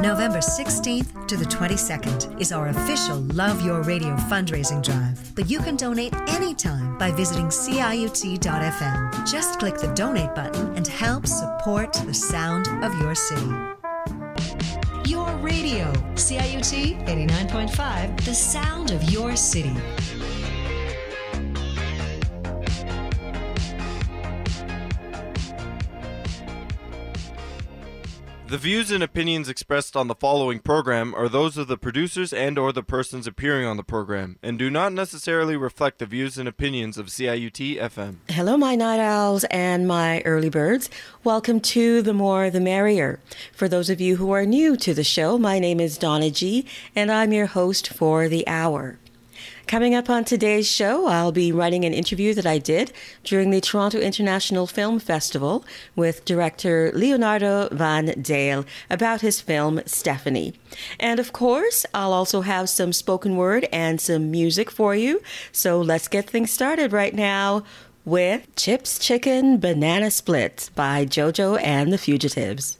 November 16th to the 22nd is our official Love Your Radio fundraising drive. But you can donate anytime by visiting CIUT.FM. Just click the donate button and help support the sound of your city. Your radio, CIUT 89.5, the sound of your city. The views and opinions expressed on the following program are those of the producers and or the persons appearing on the program and do not necessarily reflect the views and opinions of CIUT FM. Hello, my night owls and my early birds. Welcome to The More the Merrier. For those of you who are new to the show, my name is Donna G, and I'm your host for the hour. Coming up on today's show, I'll be running an interview that I did during the Toronto International Film Festival with director Leonardo Van Dijl about his film Stephanie. And of course, I'll also have some spoken word and some music for you. So let's get things started right now with Chips Chicken Banana Split by JoJo and the Fugitives.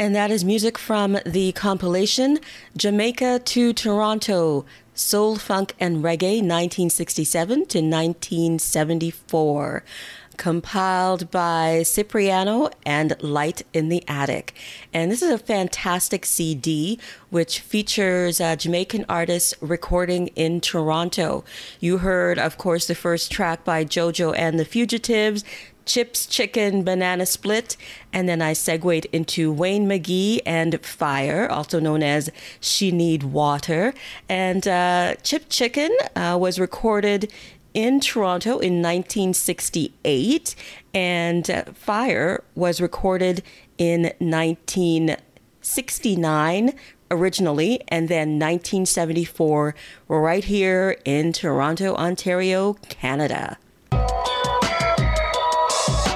And that is music from the compilation Jamaica to Toronto Soul, Funk, and Reggae 1967 to 1974 compiled by Sipreano and Light in the Attic. And this is a fantastic CD which features uh, Jamaican artists recording in Toronto. You heard, of course, the first track by JoJo and the Fugitives. Chips, Chicken, Banana Split, and then I segued into Wayne McGhie and Fire, also known as She Need Water. And uh, Chip Chicken uh, was recorded in Toronto in 1968, and uh, Fire was recorded in 1969 originally, and then 1974 right here in Toronto, Ontario, Canada.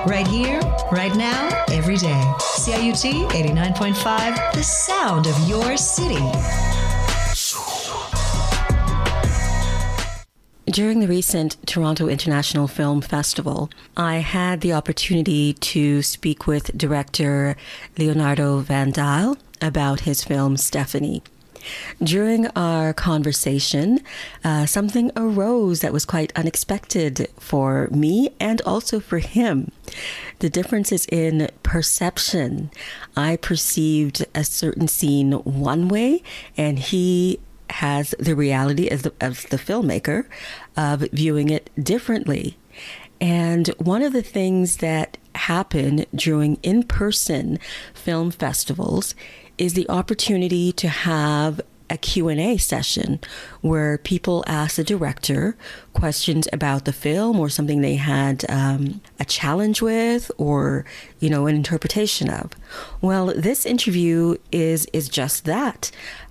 Right here, right now, every day. CIUT 89.5, the sound of your city. During the recent Toronto International Film Festival, I had the opportunity to speak with director Leonardo Van Dijl about his film Stephanie. During our conversation, uh, something arose that was quite unexpected for me and also for him. The difference is in perception. I perceived a certain scene one way, and he has the reality as the, as the filmmaker of viewing it differently. And one of the things that happen during in-person film festivals is the opportunity to have a Q&A session where people ask the director questions about the film or something they had um, a challenge with or you know an interpretation of. Well, this interview is is just that.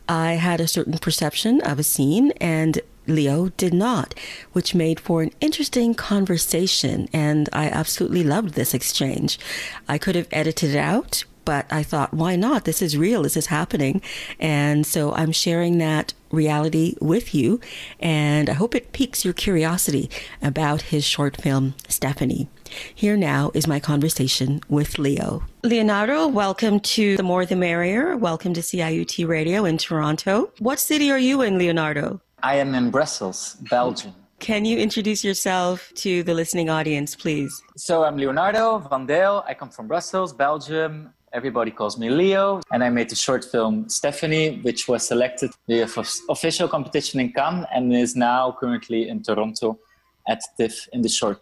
I had a certain perception of a scene and Leo did not, which made for an interesting conversation. And I absolutely loved this exchange. I could have edited it out, but I thought, why not? This is real. This is happening. And so I'm sharing that reality with you. And I hope it piques your curiosity about his short film, Stephanie. Here now is my conversation with Leo. Leonardo, welcome to The More the Merrier. Welcome to CIUT Radio in Toronto. What city are you in, Leonardo? I am in Brussels, Belgium. Can you introduce yourself to the listening audience, please? So I'm Leonardo Van Dijl. I come from Brussels, Belgium. Everybody calls me Leo. And I made the short film Stephanie, which was selected the official competition in Cannes and is now currently in Toronto at TIFF in the short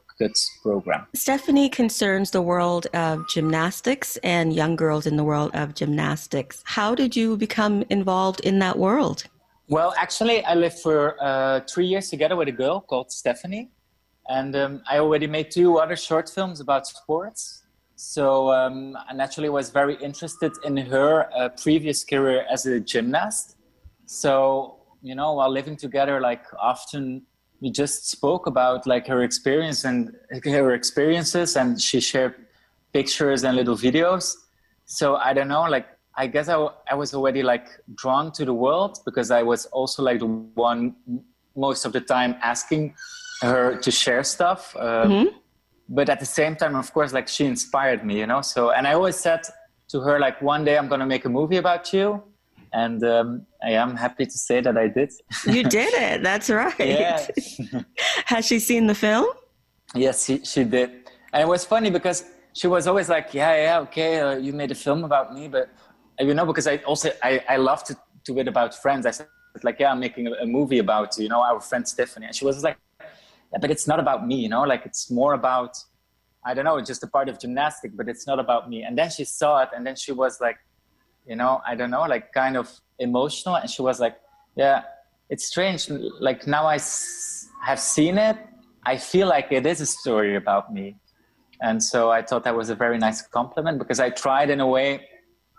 program. Stephanie concerns the world of gymnastics and young girls in the world of gymnastics. How did you become involved in that world? Well, actually, I lived for uh, three years together with a girl called Stephanie. And um, I already made two other short films about sports. So um, I naturally was very interested in her uh, previous career as a gymnast. So, you know, while living together, like often we just spoke about like her experience and her experiences and she shared pictures and little videos so i don't know like i guess I, I was already like drawn to the world because i was also like the one most of the time asking her to share stuff um, mm-hmm. but at the same time of course like she inspired me you know so and i always said to her like one day i'm going to make a movie about you and um, I am happy to say that I did. you did it. That's right. Yeah. Has she seen the film? Yes, she, she did. And it was funny because she was always like, "Yeah, yeah, okay, uh, you made a film about me," but you know, because I also I, I love to do it about friends. I said like, "Yeah, I'm making a, a movie about you know our friend Stephanie," and she was like, "Yeah, but it's not about me, you know, like it's more about." I don't know, just a part of gymnastic, but it's not about me. And then she saw it, and then she was like, you know i don't know like kind of emotional and she was like yeah it's strange like now I s- have seen it i feel like it is a story about me and so i thought that was a very nice compliment because i tried in a way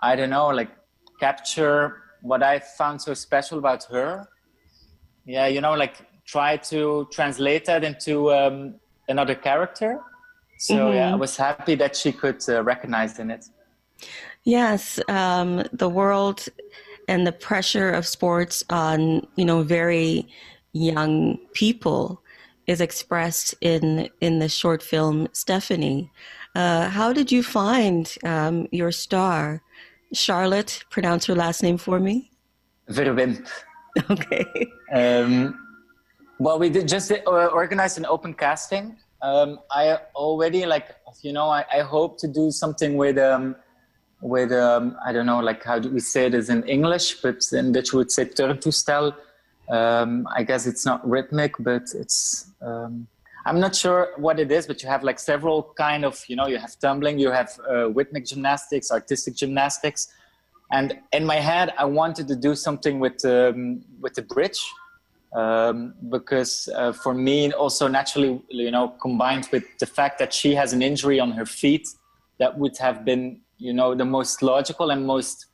i don't know like capture what i found so special about her yeah you know like try to translate that into um, another character so mm-hmm. yeah i was happy that she could uh, recognize in it Yes, um, the world and the pressure of sports on you know very young people is expressed in in the short film Stephanie. Uh, how did you find um, your star Charlotte, pronounce her last name for me. Verwimp. Okay. Um, well, we did just uh, organize an open casting. Um, I already like you know I, I hope to do something with um, with um, I don't know like how do we say this in English, but in Dutch we would say turntoestel. Um, I guess it's not rhythmic, but it's um, I'm not sure what it is, but you have like several kind of you know you have tumbling, you have uh, rhythmic gymnastics, artistic gymnastics, and in my head I wanted to do something with um, with the bridge um, because uh, for me also naturally you know combined with the fact that she has an injury on her feet that would have been you know the most logical and most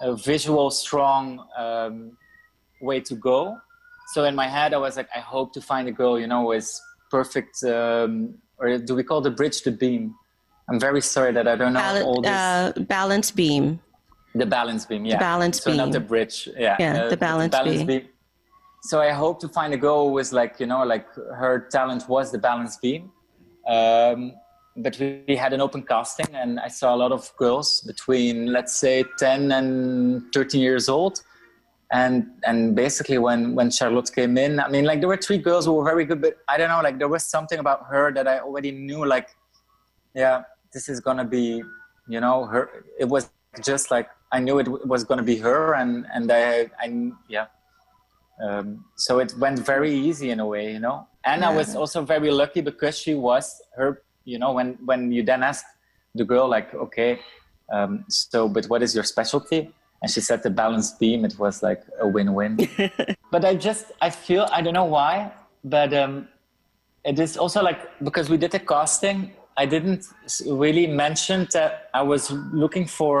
uh, visual strong um, way to go. So in my head i was like i hope to find a girl you know with perfect um, or do we call the bridge the beam i'm very sorry that i don't know Bal- all this uh, balance beam. the balance beam yeah The balance so not beam. the bridge yeah Yeah, the balance beam. beam. so i hope to find a girl who was like you know like her talent was the balance beam um, but we had an open casting and i saw a lot of girls between let's say 10 and 13 years old and and basically when when charlotte came in i mean like there were three girls who were very good but i don't know like there was something about her that i already knew like yeah this is gonna be you know her it was just like i knew it was gonna be her and and i i yeah. Um, so it went very easy in a way you know? And i was also very lucky because she was her you know when when you then ask the girl like okay um, so but what is your specialty and she said the balanced beam it was like a win-win. But i just i feel i don't know why but um, it is also like because we did the casting i didn't really mention that i was looking for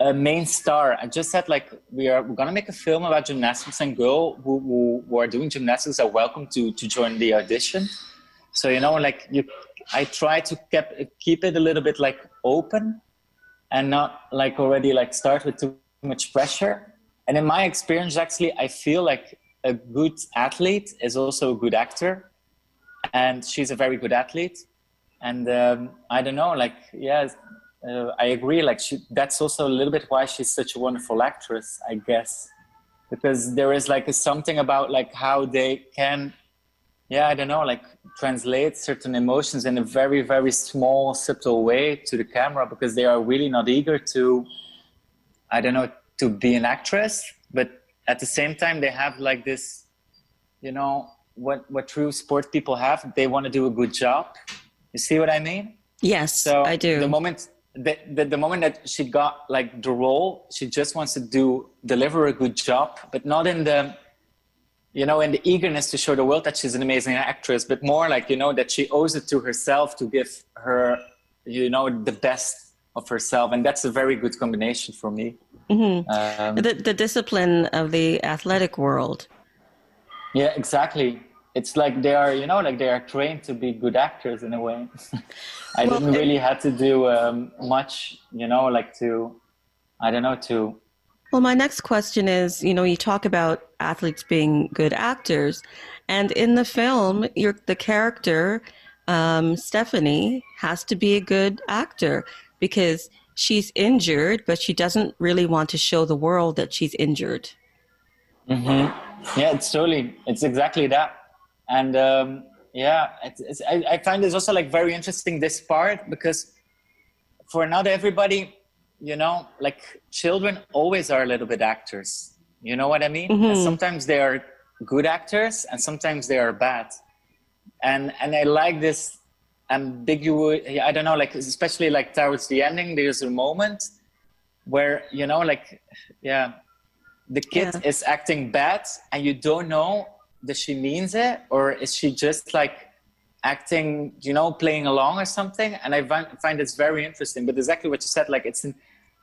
a main star. I just said like we are we're gonna make a film about gymnastics and girl who, who, who are doing gymnastics are welcome to to join the audition. So you know like you i try to keep keep it a little bit like open and not like already like start with too much pressure. And in my experience actually i feel like a good athlete is also a good actor. And she's a very good athlete. And um, i don't know like yeah uh, i agree like she, that's also a little bit why she's such a wonderful actress i guess. Because there is like something about like how they can yeah i don't know like translate certain emotions in a very very small subtle way to the camera because they are really not eager to i don't know to be an actress but at the same time they have like this you know what what true sport people have they want to do a good job you see what i mean Yes, so I do. the moment the, the, the moment that she got like the role she just wants to do deliver a good job but not in the you know in the eagerness to show the world that she's an amazing actress but more like you know that she owes it to herself to give her you know the best of herself and that's a very good combination for me Mm-hmm. um, the, the discipline of the athletic world. yeah exactly it's like they are you know like they are trained to be good actors in a way i Well, didn't really have to do um, much you know like to i don't know to Well, my next question is you know, you talk about athletes being good actors, and in the film, your the character, um, Stephanie, has to be a good actor because she's injured, but she doesn't really want to show the world that she's injured. Mm-hmm. Yeah, it's totally, it's exactly that. And um, yeah, it's, it's, I, I find it's also like very interesting this part because for not everybody, you know, like children always are a little bit actors. You know what I mean? And sometimes they are good actors and sometimes they are bad. And and I like this ambiguous. I don't know, like especially like towards the ending, there's a moment where you know, like yeah, the kid Yeah. is acting bad and you don't know that she means it or is she just like acting you know playing along or something and i find, it's very interesting but exactly what you said like it's in,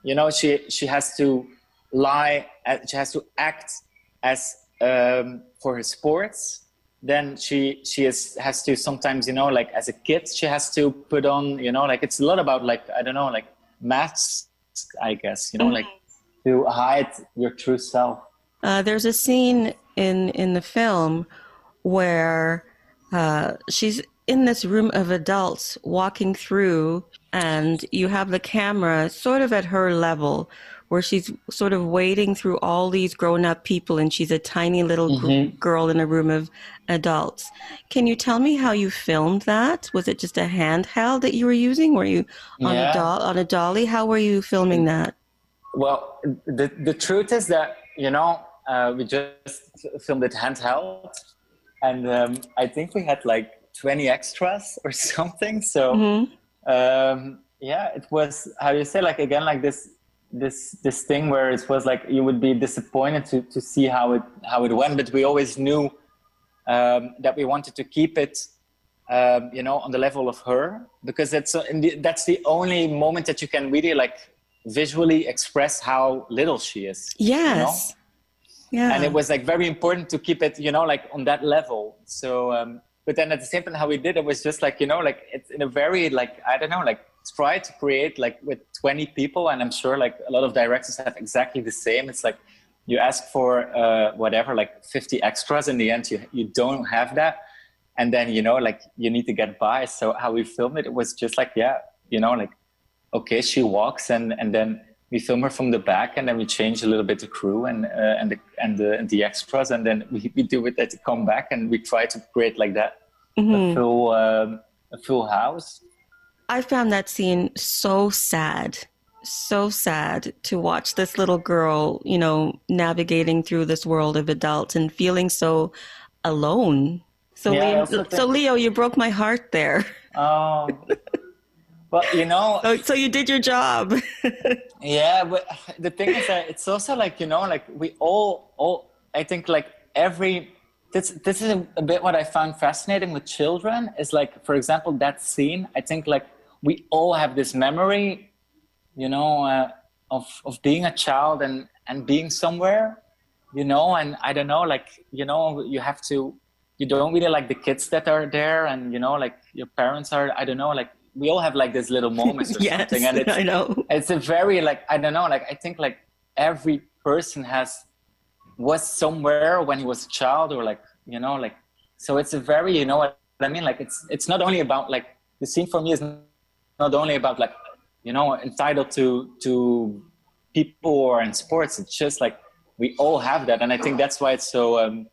you know she she has to lie uh, she has to act as um, for her sports then she she is has to sometimes you know like as a kid she has to put on you know like it's a lot about like i don't know like masks i guess you know like to hide your true self. Uh, there's a scene in in the film where uh, she's in this room of adults walking through and you have the camera sort of at her level where she's sort of wading through all these grown up people and she's a tiny little Mm-hmm. girl in a room of adults. Can you tell me how you filmed that? Was it just a handheld that you were using? Were you on Yeah. a doll on a dolly? How were you filming that? Well, the, the truth is that, you know, uh, we just filmed it handheld. And um, I think we had like 20 extras or something. So, um, yeah, it was, how you say, like, again, like this this this thing where it was like you would be disappointed to, to see how it how it went but we always knew um, that we wanted to keep it um, you know on the level of her because that's uh, the, that's the only moment that you can really like visually express how little she is you know? Yes. Yeah. and it was like very important to keep it you know like on that level so um but then at the same time how we did it was just like you know like it's in a very like i don't know like try to create like with 20 people and i'm sure like a lot of directors have exactly the same. It's like you ask for uh, whatever like 50 extras in the end you, you don't have that. And then you know like you need to get by. So how we filmed it it was just like yeah you know like okay she walks and and then we film her from the back and then we change a little bit the crew and uh, and the and the and the extras and then we, we do it at the comeback and we try to create like that a full um, a full house I found that scene so sad, so sad to watch this little girl, you know, navigating through this world of adults and feeling so alone. So, Yeah, Leo, so Leo, you broke my heart there. oh well you know So, so you did your job. Yeah, but the thing is that it's also like you know, like we all, all I think like every this this is a, a bit what I found fascinating with children is like, for example, that scene. I think like we all have this memory, you know, uh, of of being a child and and being somewhere, you know, and I don't know, like you know, you have to. You don't really like the kids that are there, and you know, like your parents are. I don't know, like we all have like these little moments or yes, something, and it's I know. it's a very like i don't know like i think like every person has was somewhere when he was a child or like you know like so it's a very you know what i mean like it's it's not only about like the scene for me is not only about like you know entitled to to people or in sports it's just like we all have that and i think that's why it's so um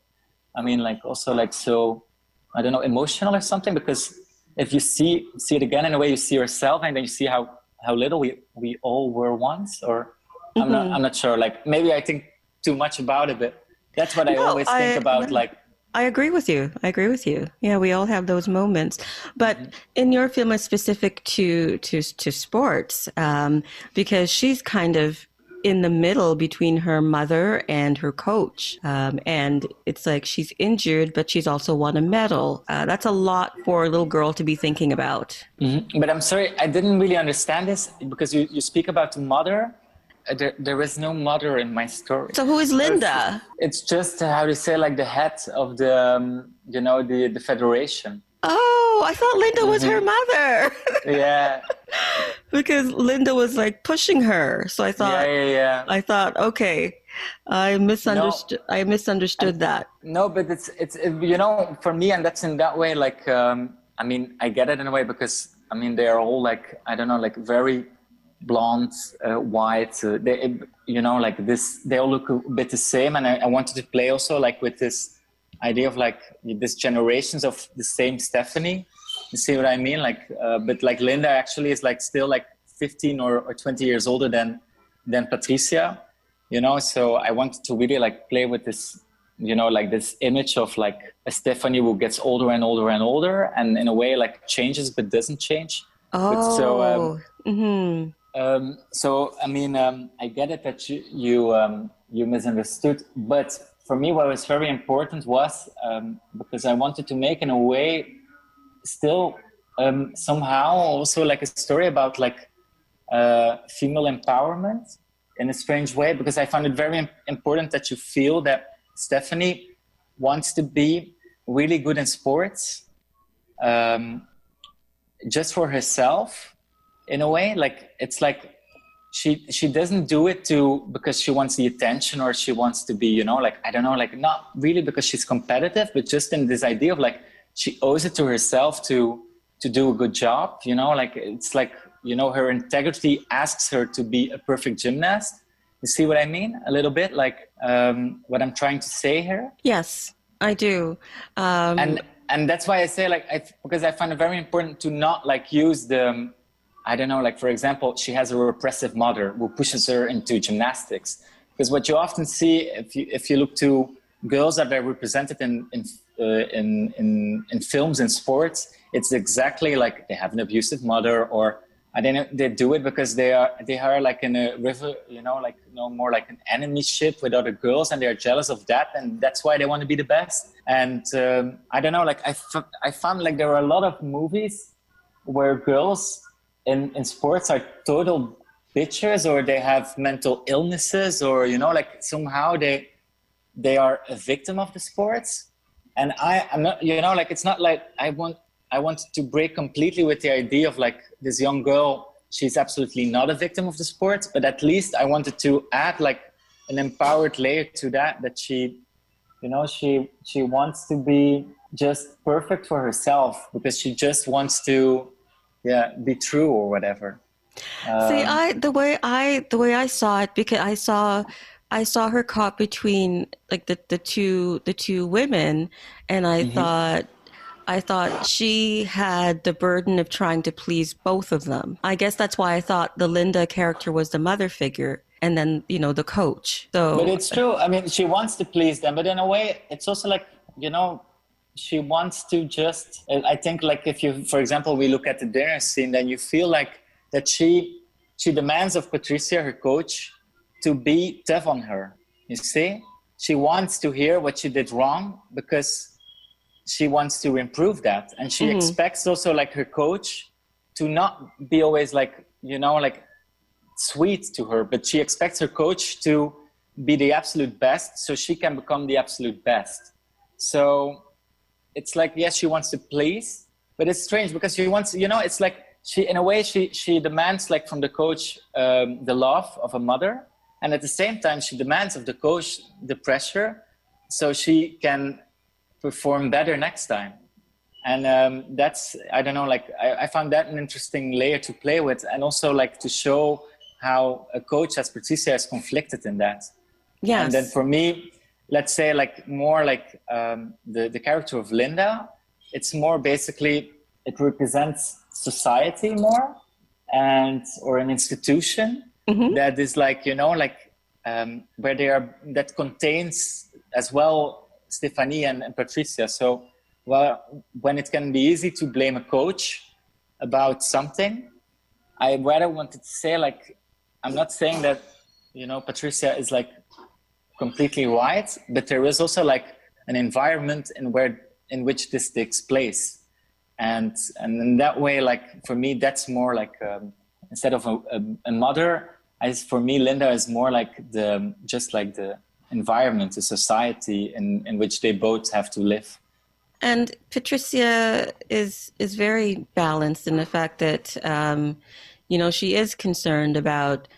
i mean like also like so i don't know emotional or something because if you see see it again in a way you see yourself and then you see how how little we we all were once or i'm not i'm not sure like maybe i think too much about it but that's what i No, always think about no. like I agree with you. I agree with you. Yeah, we all have those moments. But in your film, it's specific to to to sports um, because she's kind of in the middle between her mother and her coach, um, and it's like she's injured, but she's also won a medal. Uh, that's a lot for a little girl to be thinking about. but i'm sorry i didn't really understand this because you, you speak about the mother. Uh, there, there is no mother in my story. So who is Linda? it's just uh, how to say like the head of the um, you know the the federation. Oh, I thought Linda was her mother. Yeah because Linda was like pushing her. So I thought. yeah yeah yeah I thought, okay, I misunderstood. I misunderstood that. No, but it's it's you know for me, and that's in that way. Like um, I mean, I get it in a way because I mean they are all like I don't know, like very blonde, uh, white. Uh, they you know like this. They all look a bit the same, and I, I wanted to play also like with this idea of like this generations of the same Stephanie. You see what I mean? Like, uh, but like Linda actually is like still like 15 or, or 20 years older than than Patricia you know so i wanted to really like play with this you know like this image of like a stephanie who gets older and older and older and in a way like changes but doesn't change Oh, so, um, mhm. um, so i mean um, i get it that you you, um, you misunderstood but for me what was very important was um, because i wanted to make in a way still um, somehow also like a story about like uh, female empowerment in a strange way because I found it very important that you feel that Stephanie wants to be really good in sports um, just for herself in a way. Like it's like she she doesn't do it to because she wants the attention or she wants to be you know like i don't know like not really because she's competitive but just in this idea of like she owes it to herself to to do a good job you know like it's like you know her integrity asks her to be a perfect gymnast. You see what i mean? A little bit like um, what i'm trying to say here? Yes i do. Um, and and that's why i say like I, because i find it very important to not like use the i don't know like for example she has a repressive mother who pushes her into gymnastics. Because what you often see if you if you look to girls that are represented in in in, in in films and sports it's exactly like they have an abusive mother or I don't they do it because they are they are like in a river, you know, like no more like an enemy ship with other girls, and they're jealous of that, and that's why they want to be the best. And um, I don't know, like I, f- I found like there are a lot of movies where girls in in sports are total bitches, or they have mental illnesses, or you know, like somehow they they are a victim of the sports. And I, I'm not, you know, like it's not like I want I wanted to break completely with the idea of like this young girl. She's absolutely not a victim of the sport, but at least I wanted to add like an empowered layer to that. That she, you know, she she wants to be just perfect for herself because she just wants to, yeah, be true or whatever. Um, See, I the way I the way I saw it because I saw I saw her caught between like the the two the two women, and I mm-hmm. thought I thought she had the burden of trying to please both of them. I guess that's why I thought the Linda character was the mother figure and then, you know, the coach. So But it's true. I mean, she wants to please them, but in a way it's also like, you know, she wants to just I think like if you for example we look at the dinner scene then you feel like that she she demands of Patricia, her coach, to be tough on her. You see? She wants to hear what she did wrong because she wants to improve that and she mm-hmm. expects also like her coach to not be always like you know like sweet to her but she expects her coach to be the absolute best so she can become the absolute best so it's like yes she wants to please but it's strange because she wants you know it's like she in a way she she demands like from the coach um, the love of a mother and at the same time she demands of the coach the pressure so she can perform better next time. And um, that's i don't know like I, I, found that an interesting layer to play with and also like to show how a coach as patricia is conflicted in that. Yeah and then for me let's say like more like um, the, the character of linda it's more basically it represents society more and or an institution mm-hmm. that is like you know like um, where they are that contains as well Stephanie and, and Patricia. So, well, when it can be easy to blame a coach about something, I rather wanted to say like, I'm not saying that you know Patricia is like completely right, but there is also like an environment in where in which this takes place, and and in that way, like for me, that's more like um, instead of a, a, a mother, as for me, Linda is more like the just like the environment, the society in, in which they both have to live. And Patricia is is very balanced in the fact that um, you know she is concerned about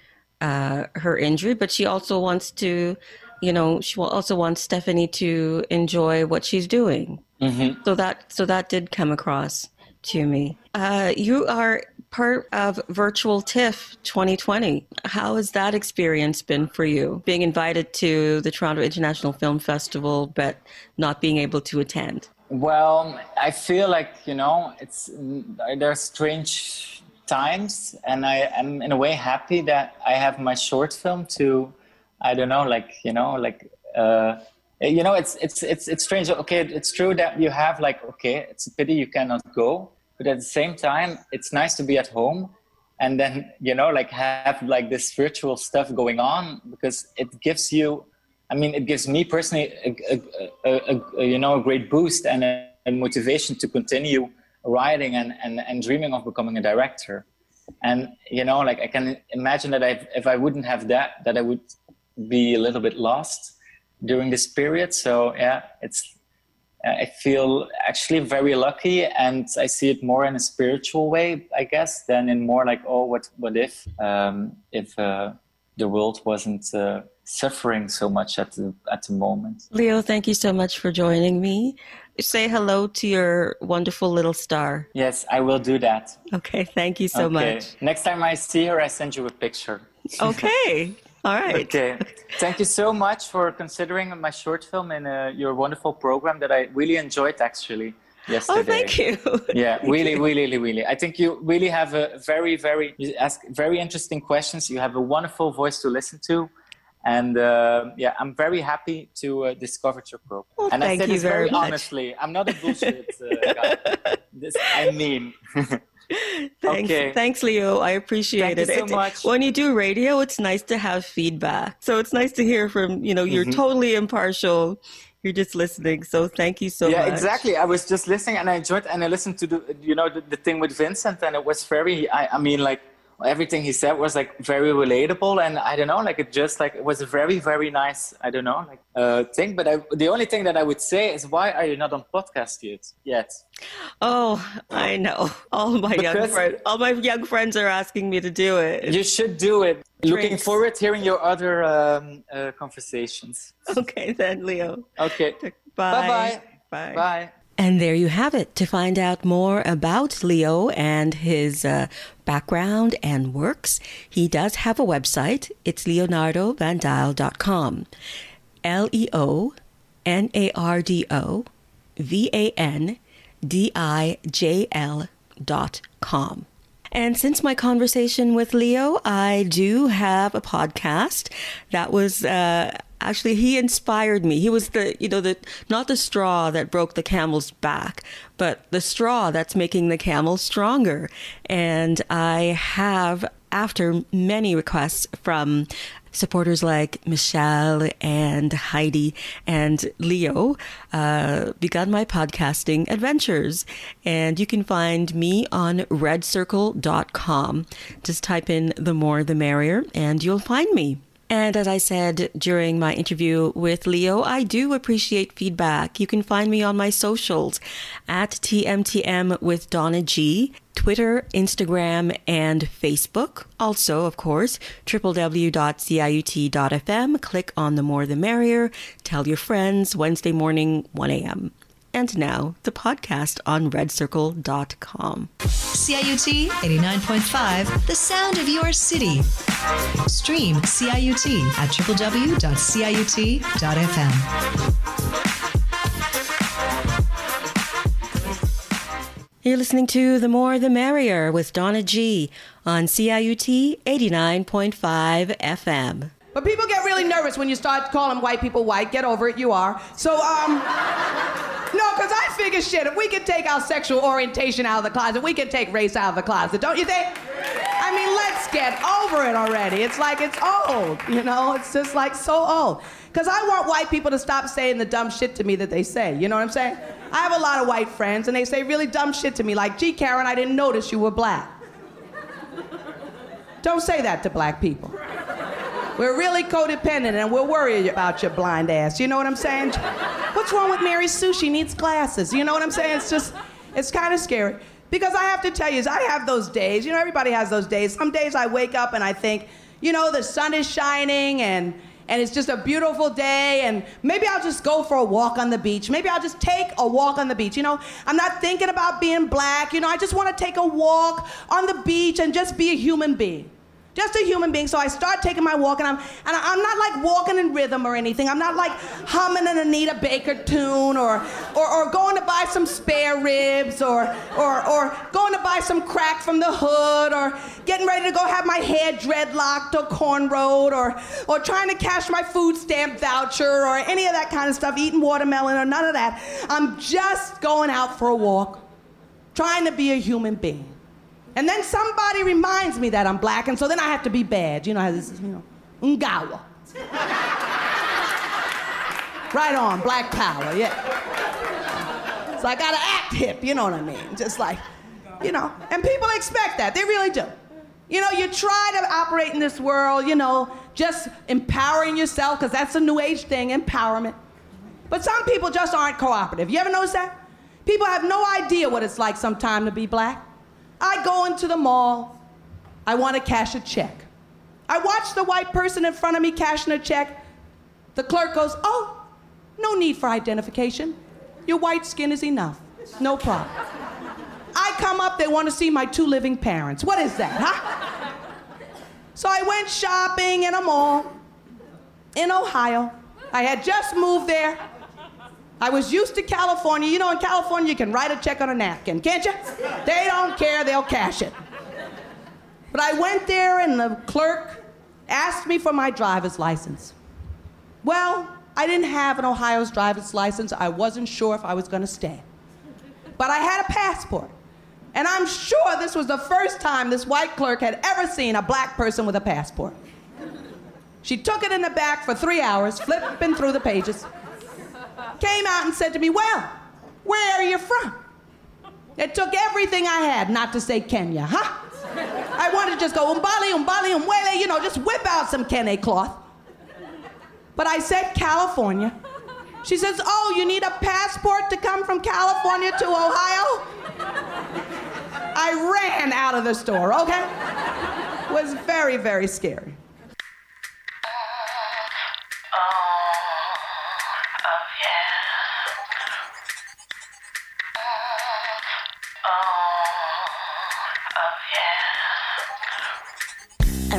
uh, her injury, but she also wants to, you know, she also wants Stephanie to enjoy what she's doing. Mm-hmm. So that so that did come across to me. Uh, you are part of Virtual TIFF 2020. How has that experience been for you, being invited to the Toronto International Film Festival but not being able to attend? Well, I feel like, you know, it's there are strange times and I am in a way happy that I have my short film to I don't know, like, you know, like uh you know it's it's it's it's strange okay it's true that you have like okay it's a pity you cannot go but at the same time it's nice to be at home and then you know like have like this virtual stuff going on because it gives you i mean it gives me personally a, a, a, a you know a great boost and a, motivation to continue writing and, and and dreaming of becoming a director. And you know like i can imagine that I, if i wouldn't have that that i would be a little bit lost during this period. So yeah it's I feel actually very lucky, and I see it more in a spiritual way, I guess, than in more like, oh, what what if um, if uh, the world wasn't uh, suffering so much at the at the moment. Leo, thank you so much for joining me. Say hello to your wonderful little star. Yes, I will do that. Okay, thank you so okay. much. Next time I see her, I send you a picture. Okay. All right. Okay. Thank you so much for considering my short film and uh, your wonderful program that I really enjoyed actually yesterday. Oh, thank you. Yeah, Thank really, you. really, really. I think you really have a very, very, you ask very interesting questions. You have a wonderful voice to listen to. And uh, yeah, I'm very happy to uh, discover your program. Well, and I you this very very much. honestly. I'm not a bullshit uh, guy. This I mean. Thanks, Okay. thanks, Leo. I appreciate Thank it. you so It- much. When you do radio, it's nice to have feedback. So it's nice to hear from you know you're Mm-hmm. totally impartial. You're just listening. So thank you so yeah, much. Yeah, exactly. I was just listening and I enjoyed and I listened to the you know the, the thing with Vincent and it was very I, I mean like everything he said was like very relatable and I don't know like it just like it was a very very nice I don't know like uh thing but I, the only thing that I would say is why are you not on podcast yet yet Oh, I know. All my young friends, all my young friends are asking me to do it. you should do it looking Drinks. forward hearing your other um, uh, conversations Okay, then, Leo. okay Bye. Bye-bye. Bye. bye And there you have it. To find out more about Leo and his uh, background and works, he does have a website. It's leonardovandijl.com. L E O N A R D O V A N D I J L dot com. And since my conversation with Leo, I do have a podcast that was uh, actually he inspired me. He was the you know the not the straw that broke the camel's back, but the straw that's making the camel stronger. And I have after many requests from supporters like Michelle and Heidi and Leo uh, begun my podcasting adventures. And you can find me on redcircle.com. Just type in the more the merrier and you'll find me. And as I said during my interview with Leo, I do appreciate feedback. You can find me on my socials at TMTM with Donna G, Twitter, Instagram, and Facebook. Also, of course, www.ciut.fm. Click on the more the merrier. Tell your friends Wednesday morning, 1 a.m. And now, the podcast on redcircle.com. CIUT 89.5, the sound of your city. Stream CIUT at www.ciut.fm. You're listening to The More the Merrier with Donna G on CIUT 89.5 FM. But people get really nervous when you start calling white people white. Get over it, you are. So, um, no, because I figure shit, if we could take our sexual orientation out of the closet, we could take race out of the closet, don't you think? I mean, let's get over it already. It's like it's old, you know? It's just like so old. Because I want white people to stop saying the dumb shit to me that they say. You know what I'm saying? I have a lot of white friends, and they say really dumb shit to me, like, gee, Karen, I didn't notice you were black. Don't say that to black people. We're really codependent and we're worried about your blind ass. You know what I'm saying? What's wrong with Mary Sue? She needs glasses. You know what I'm saying? It's just, it's kind of scary. Because I have to tell you, I have those days. You know, everybody has those days. Some days I wake up and I think, you know, the sun is shining and and it's just a beautiful day and maybe I'll just go for a walk on the beach. Maybe I'll just take a walk on the beach. You know, I'm not thinking about being black. You know, I just want to take a walk on the beach and just be a human being. Just a human being. So I start taking my walk, and I'm and I'm not like walking in rhythm or anything. I'm not like humming an Anita Baker tune or or, or going to buy some spare ribs or or or going to buy some crack from the hood or getting ready to go have my hair dreadlocked or cornrowed or or trying to cash my food stamp voucher or any of that kind of stuff, eating watermelon or none of that. I'm just going out for a walk, trying to be a human being. And then somebody reminds me that I'm black, and so then I have to be bad. You know how this is, you know, Ngawa. right on, black power, yeah. So I gotta act hip, you know what I mean? Just like, you know, and people expect that, they really do. You know, you try to operate in this world, you know, just empowering yourself, because that's a new age thing, empowerment. But some people just aren't cooperative. You ever notice that? People have no idea what it's like sometimes to be black. I go into the mall. I want to cash a check. I watch the white person in front of me cashing a check. The clerk goes, Oh, no need for identification. Your white skin is enough. No problem. I come up, they want to see my two living parents. What is that, huh? So I went shopping in a mall in Ohio. I had just moved there. I was used to California. You know, in California, you can write a check on a napkin, can't you? They don't care, they'll cash it. But I went there, and the clerk asked me for my driver's license. Well, I didn't have an Ohio's driver's license. I wasn't sure if I was going to stay. But I had a passport. And I'm sure this was the first time this white clerk had ever seen a black person with a passport. She took it in the back for three hours, flipping through the pages. Came out and said to me, Well, where are you from? It took everything I had not to say Kenya, huh? I wanted to just go umbali, umbali, umwele, you know, just whip out some kente cloth. But I said California. She says, Oh, you need a passport to come from California to Ohio? I ran out of the store, okay? It was very, very scary.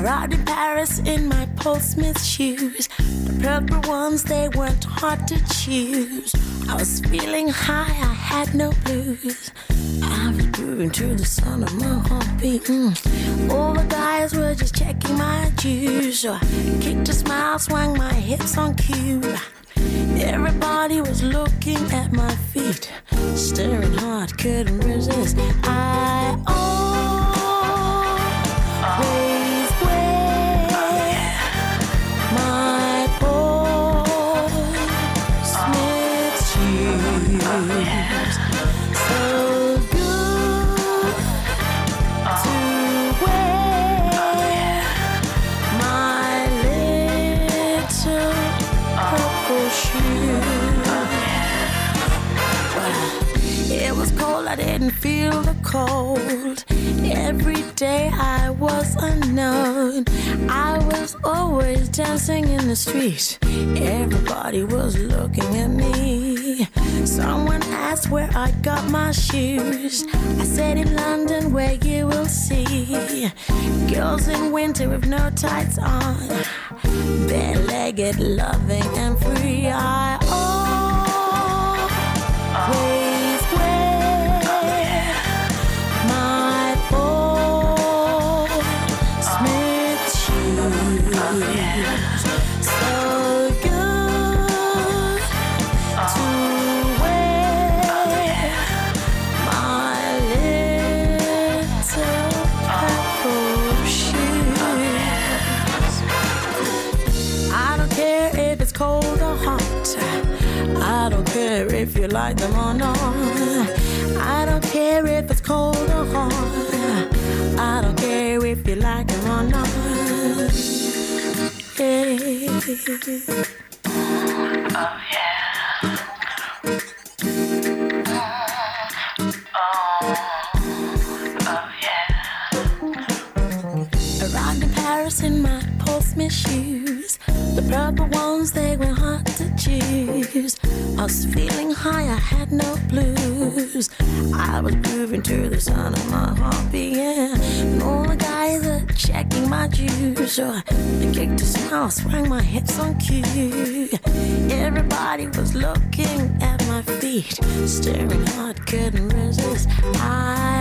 In Paris in my Paul Smith shoes. The purple ones, they weren't hard to choose. I was feeling high, I had no blues. I was grooving to the sound of my heartbeat. Mm. All the guys were just checking my juice. So I kicked a smile, swung my hips on cue. Everybody was looking at my feet, staring hard, couldn't resist. I always I didn't feel the cold. Every day I was unknown. I was always dancing in the street. Everybody was looking at me. Someone asked where I got my shoes. I said in London, where you will see girls in winter with no tights on, bare-legged, loving and free. I always care if you like them or not. I don't care if it's cold or hot. I don't care if you like them or not. Yeah. Oh, yeah. In my Paul Smith shoes. The purple ones, they I was feeling high, I had no blues. I was grooving to the sound of my heartbeat, yeah. And all the guys are checking my juice. So I kicked a smile, swung my hips on cue. Everybody was looking at my feet, staring hard, couldn't resist. I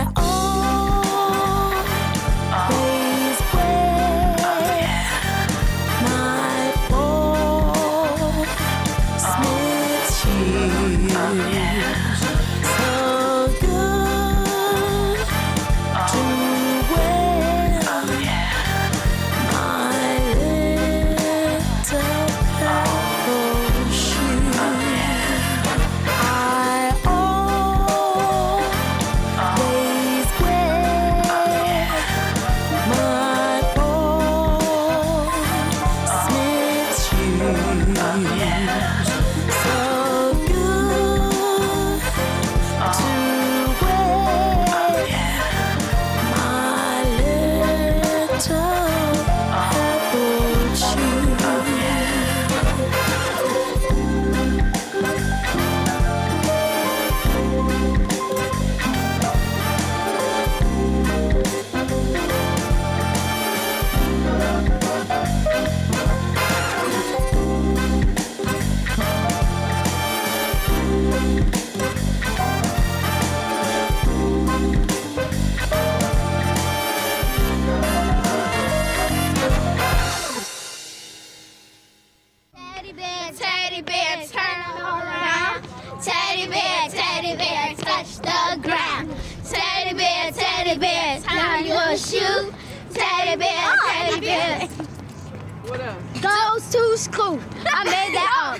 What else? Goes to school. I made that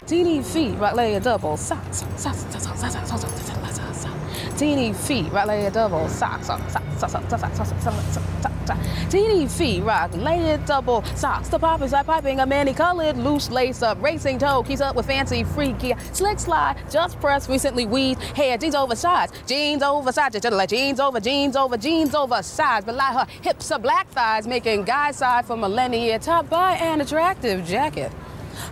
up. Teeny feet, right leg double socks. Socks, socks, socks, socks, socks, socks, socks, socks. Socks. Socks, socks, socks, socks, socks, socks, socks sock. Teeny feet, rock, layered double, socks. The poppers like piping a many-colored loose lace up, racing toe, keeps up with fancy freaky, slick slide, just pressed, recently weaved, hair, jeans oversized, jeans oversized, just like jeans over, jeans over, jeans oversized, but like her hips are black thighs, making guy side for millennia, Top by an attractive jacket.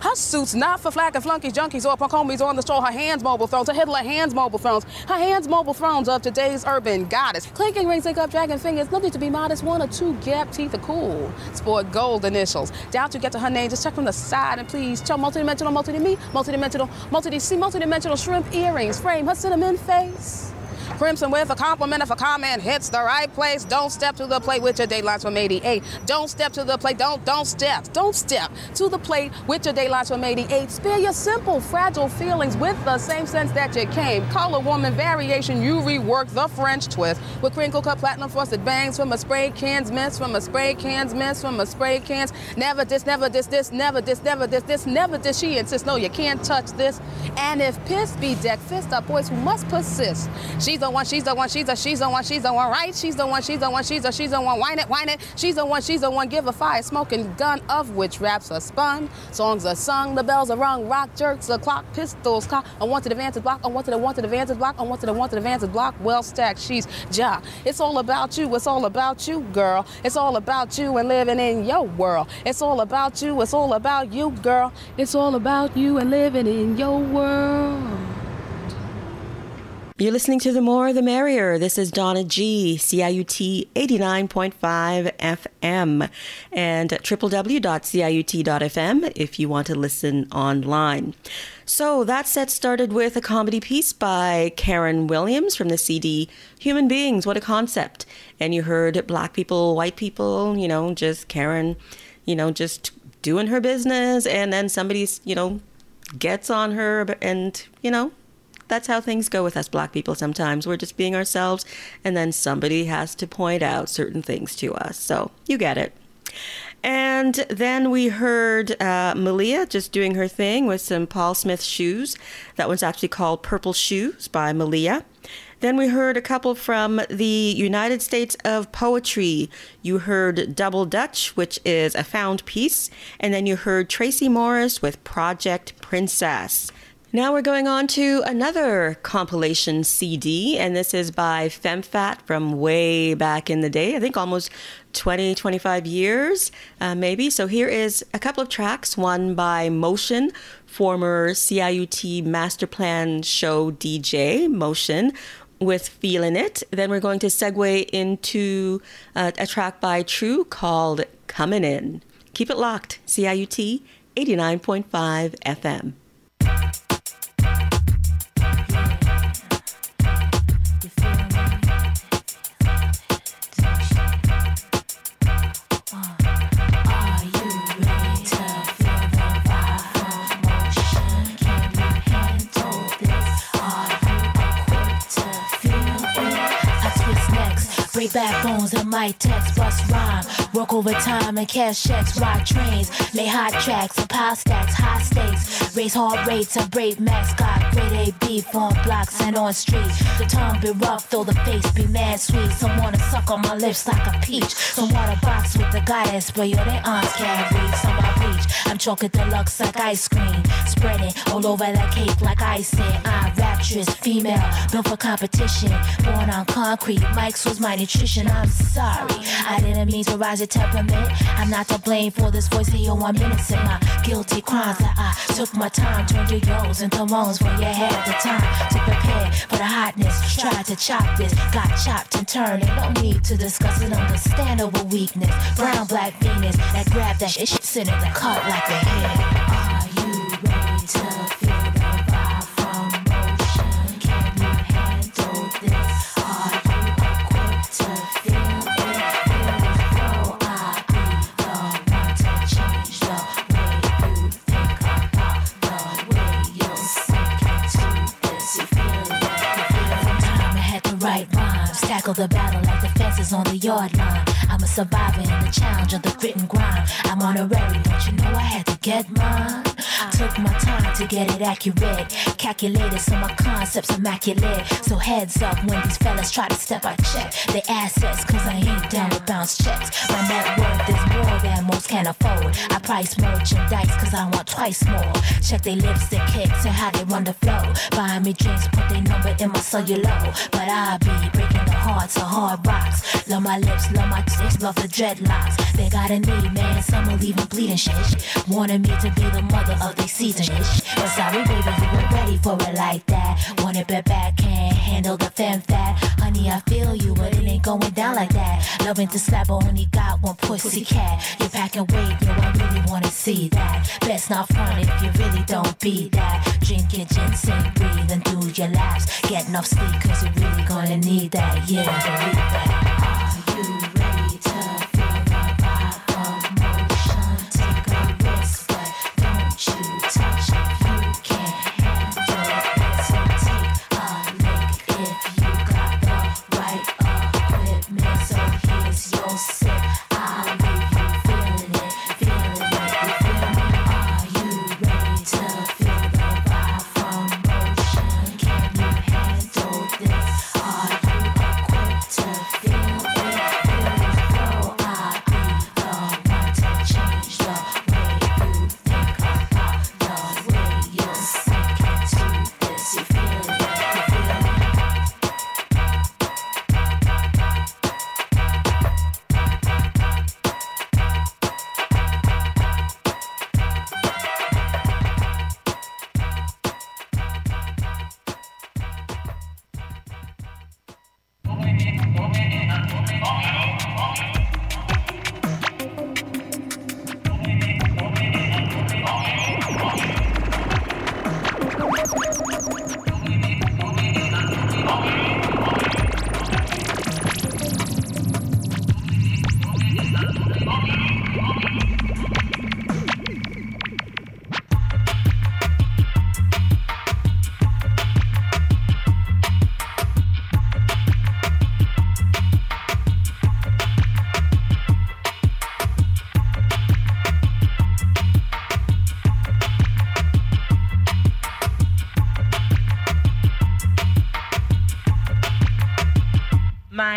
Her suit's not for flack and flunkies, junkies, or punk homies on the stroll. Her hands mobile phones, her Hitler hands mobile phones. Her hands mobile phones of today's urban goddess. Clinking rings, link up, dragging fingers. No need to be modest. One or two gap teeth are cool. Sport gold initials. Doubt you get to her name. Just check from the side and please. Show multidimensional, multi-me, multidimensional, multi-DC, multidimensional shrimp earrings. Frame her cinnamon face. Crimson with a compliment if a comment hits the right place. Don't step to the plate with your datelines from 88. Don't step to the plate. Don't, don't step. Don't step to the plate with your datelines from 88. Spare your simple, fragile feelings with the same sense that you came. Color woman variation, you rework the French twist with crinkle cut platinum frosted bangs from a spray cans miss, from a spray cans miss, from a spray cans. Never this, never this, this, never this, never this, this, never this. She insists, no, you can't touch this. And if piss be deck, fist up boys who must persist. She's the one, she's the one, she's the, she's the one, she's the one, right? She's the one, she's the one, she's the, she's the one, whine it, whine it. She's the one, she's the one, give a fire, smoking gun of which raps are spun. Songs are sung, the bells are rung, rock jerks, the clock, pistols cock. I wanted advantage block, I wanted, I wanted advantage block, I wanted, I wanted advantage block. Well stacked, she's ja. It's all about you, it's all about you, girl. It's all about you and living in your world. It's all about you, it's all about you, girl. It's all about you and living in your world. You're listening to The More the Merrier. This is Donna G, CIUT 89.5 FM, and www.ciut.fm if you want to listen online. So that set started with a comedy piece by Karen Williams from the CD Human Beings, What a Concept. And you heard black people, white people, you know, just Karen, you know, just doing her business, and then somebody's, you know, gets on her and, you know, that's how things go with us black people sometimes. We're just being ourselves, and then somebody has to point out certain things to us. So you get it. And then we heard uh, Malia just doing her thing with some Paul Smith shoes. That one's actually called Purple Shoes by Malia. Then we heard a couple from the United States of Poetry. You heard Double Dutch, which is a found piece. And then you heard Tracie Morris with Project Princess. Now we're going on to another compilation CD, and this is by FemFat from way back in the day, I think almost 20, 25 years, uh, maybe. So here is a couple of tracks, one by Motion, former CIUT Master Plan Show DJ, Motion, with Feeling It. Then we're going to segue into uh, a track by True called Coming In. Keep it locked, CIUT 89.5 FM. My text, bust rhyme. Work overtime and cash checks, ride trains. Lay hot tracks and pile stacks, high stakes. Raise hard rates and break mascot. Grade A beef on blocks and on streets. The tongue be rough, though the face be mad sweet. Some wanna suck on my lips like a peach. Some wanna box with the goddess, but yo, they aunts can't reach. Some I reach. I'm chocolate deluxe like ice cream. Spreading all over that cake like icing. I'm rapturous, female, built for competition. Born on concrete, Mike's was my nutrition. I'm sorry, I didn't mean to rise your temperament. I'm not to blame for this voice for your one minutes in my guilty crimes that I took my time. Turned your yo's into moans when you had the time to prepare for the hotness. Tried to chop this, got chopped and turned. And no need to discuss it, understandable weakness. Brown, black Venus that grabbed that shit, sit in the cut like a head. Tackle the battle like the fences on the yard line. I'm a survivor in the challenge of the grit and grind. I'm on a honorary, don't you know I had to get mine? I took my time to get it accurate. Calculated so my concepts immaculate. So heads up when these fellas try to step, I check their assets, cause I ain't down with bounce checks. My net worth is more than most can afford. I price merchandise cause I want twice more. Check their lipstick kicks and how they run the flow. Buy me drinks, put their number in my cellular. But I be hearts of hard rocks. Love my lips, love my tits, love the dreadlocks. They got a need, man, some will even bleeding shit. Wanted me to be the mother of their season shit. But sorry, baby, you weren't ready for it like that. Want it back, can't handle the femme fat. Honey, I feel you, but it ain't going down like that. Loving to slap, but only got one pussy cat. You're packing weight, yo, I really wanna see that. Best not front if you really don't be that. Drink your ginseng, breathe through your laps. Get enough sleep, cause you're really gonna need that. Yeah, you ready to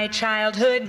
My childhood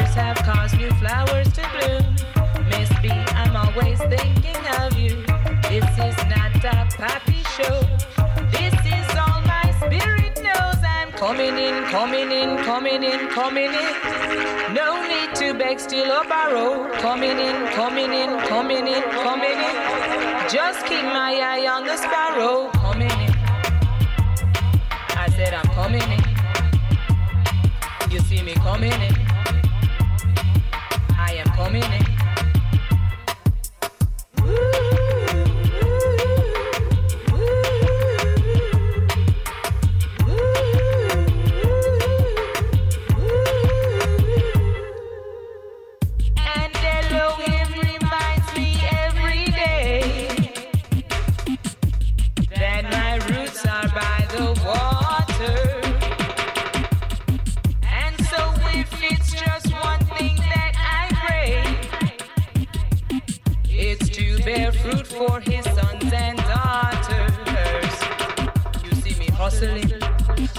tears have caused new flowers to bloom. Miss B, I'm always thinking of you. This is not a pappy show. This is all my spirit knows. I'm coming in, coming in, coming in, coming in. No need to beg, steal or borrow. Coming in, coming in, coming in, coming in. Just keep my eye on the sparrow. Coming in. I said I'm coming in. You see me coming in.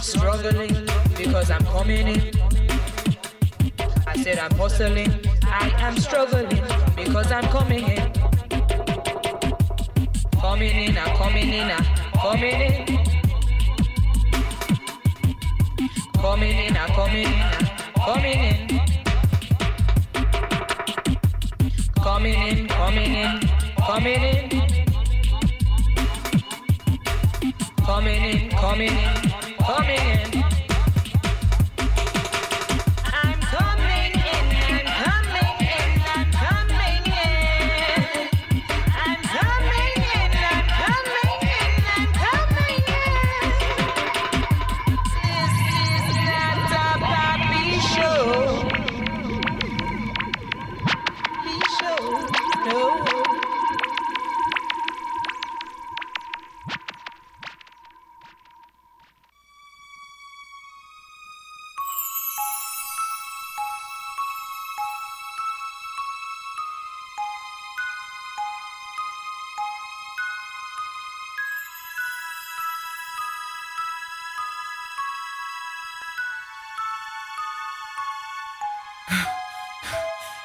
Struggling because I'm coming in. I said I'm hustling, I am struggling because I'm coming in. Coming in, I'm coming in, I'm coming in. Coming in, I'm coming in, I'm coming in. Coming in, coming in, coming in. Coming in,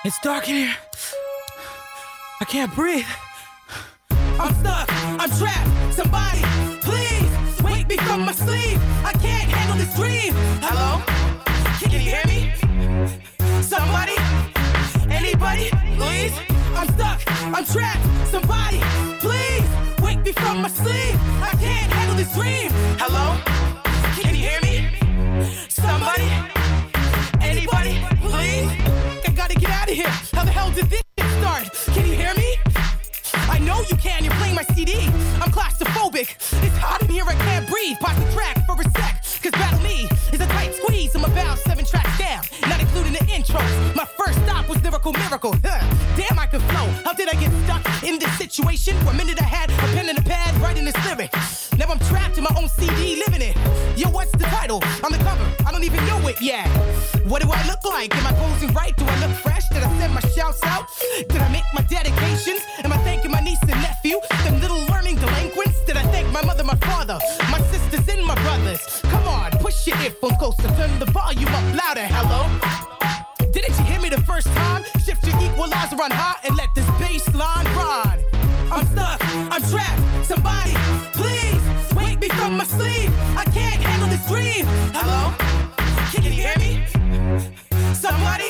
It's dark in here. I can't breathe. I'm stuck. I'm trapped. Somebody, please wake me from my sleep. I can't handle this dream. Hello? Can you hear me? Somebody? Anybody? Please? I'm stuck. I'm trapped. Somebody, please wake me from my sleep. I can't handle this dream. Hello? Can you hear me? Somebody? Anybody? Please? I gotta get out of here. How the hell did this start? Can you hear me? I know you can, you're playing my CD. I'm claustrophobic. It's hot in here, I can't breathe. Pause the track for a sec. Cause Battle Me is a tight squeeze. I'm about seven tracks down, not including the intro. My first stop was Lyrical Miracle. Huh. Damn, I can flow. How did I get stuck in this situation? For a minute I had a pen and a pad writing this lyric. Now I'm trapped in my own CD, living it. Yo, what's the title? On the cover, I don't even know it yet. What do I look like? Am I posing right? Do I look fresh? Did I send my shouts out? Did I make my dedications? Am I thanking my niece and nephew? Them little learning delinquents? Did I thank my mother, my father, my sisters, and my brothers? Come on, push your earphone closer, turn the volume up louder. Hello? Didn't you hear me the first time? Shift your equalizer on high and let this bass line ride. I'm stuck, I'm trapped. Somebody, please wake me from my sleep. I can't handle this dream. Hello? Somebody,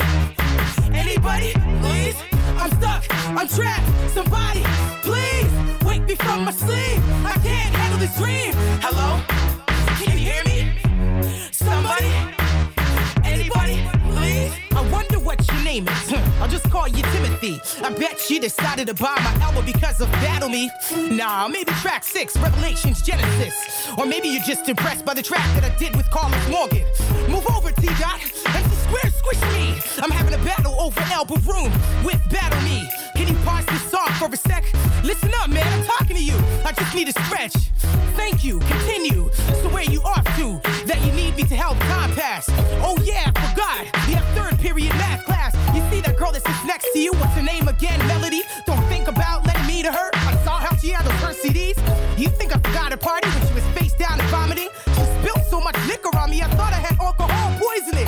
anybody, please? I'm stuck, I'm trapped. Somebody, please wake me from my sleep. I can't handle this dream. Hello? Can you hear me? Somebody? I wonder what your name is. Hmm. I'll just call you Timothy. I bet she decided to buy my album because of Battle Me. Nah, maybe track six, Revelations, Genesis. Or maybe you're just impressed by the track that I did with Carlos Morgan. Move over, T Dot. the Square, squish me. I'm having a battle over album room with Battle Me. Can you pause this song for a sec? Listen up, man. I'm talking to you. I just need a stretch. Thank you. Continue. So where you off to? That you need me to help time pass. You? What's her name again? Melody. Don't think about letting me to her. I saw how she handles her CDs. You think I forgot her party when she was face down and vomiting? She spilled so much liquor on me. I thought I had alcohol poisoning.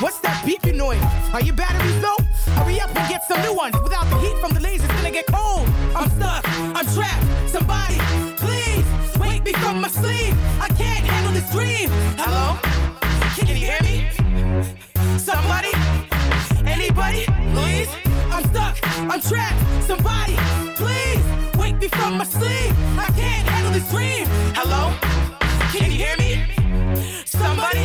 What's that beeping noise? Are your batteries low? Hurry up and get some new ones. Without the heat from the lasers, it's gonna get cold. I'm stuck. I'm trapped. Somebody, please wake me from my sleep. I can't handle this dream. Hello? Can you hear me? Trapped. Somebody, please wake me from my sleep. I can't handle this dream. Hello? Can you hear me? Somebody?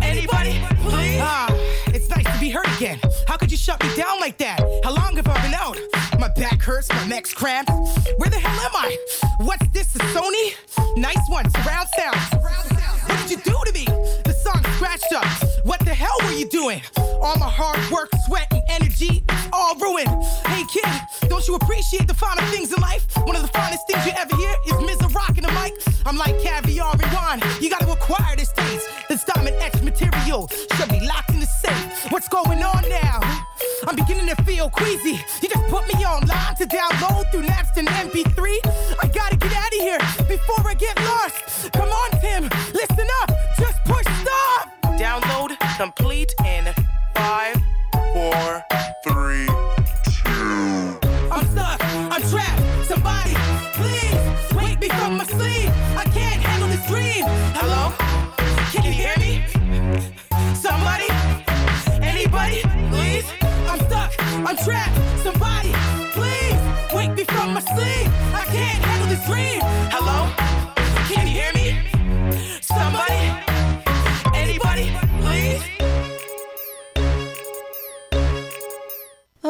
Anybody? Please? Ah, it's nice to be hurt again. How could you shut me down like that? How long have I been out? My back hurts, my neck's cramped. Where the hell am I? What's this, a Sony? Nice one, surround sound. What did you do to me? The song scratched up. What the hell were you doing? All my hard work, all ruined. Hey kid, don't you appreciate the finer things in life? One of the finest things you ever hear is Mr. Rockin' the mic. I'm like caviar and wine. You gotta acquire this taste. This diamond etched material should be locked in the safe. What's going on now? I'm beginning to feel queasy. You just put me online to download through Napster and MP3. I gotta get out of here before I get lost. Come on, Tim, listen up. Just push stop. Download complete in can't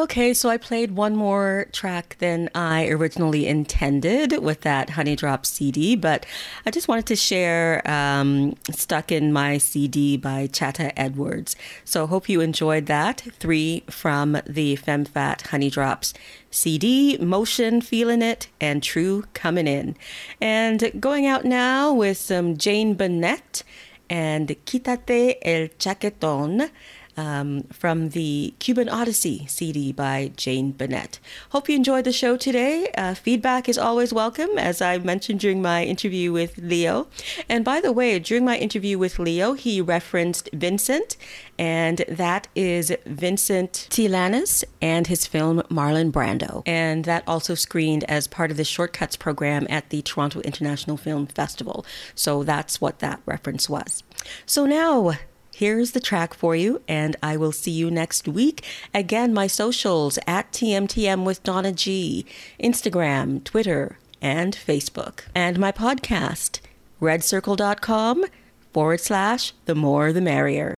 Okay, so I played one more track than I originally intended with that Honey Drop CD, but I just wanted to share um, Stuck in My CD by Chatta Edwards. So hope you enjoyed that. Three from the FemFat Honey Drops CD, Motion, Feeling It, and True Coming In. And going out now with some Jane Bunnett and Quítate el Chaquetón um, from the Cuban Odyssey CD by Jane Bunnett. Hope you enjoyed the show today. Uh, feedback is always welcome, as I mentioned during my interview with Leo. And by the way, during my interview with Leo, he referenced Vincent, and that is Vincent Tilanus and his film Marlon Brando. And that also screened as part of the Shortcuts program at the Toronto International Film Festival. So that's what that reference was. So now, Here's the track for you, and I will see you next week. Again, my socials at TMTM with Donna G, Instagram, Twitter, and Facebook. And my podcast, redcircle.com forward slash the more the merrier.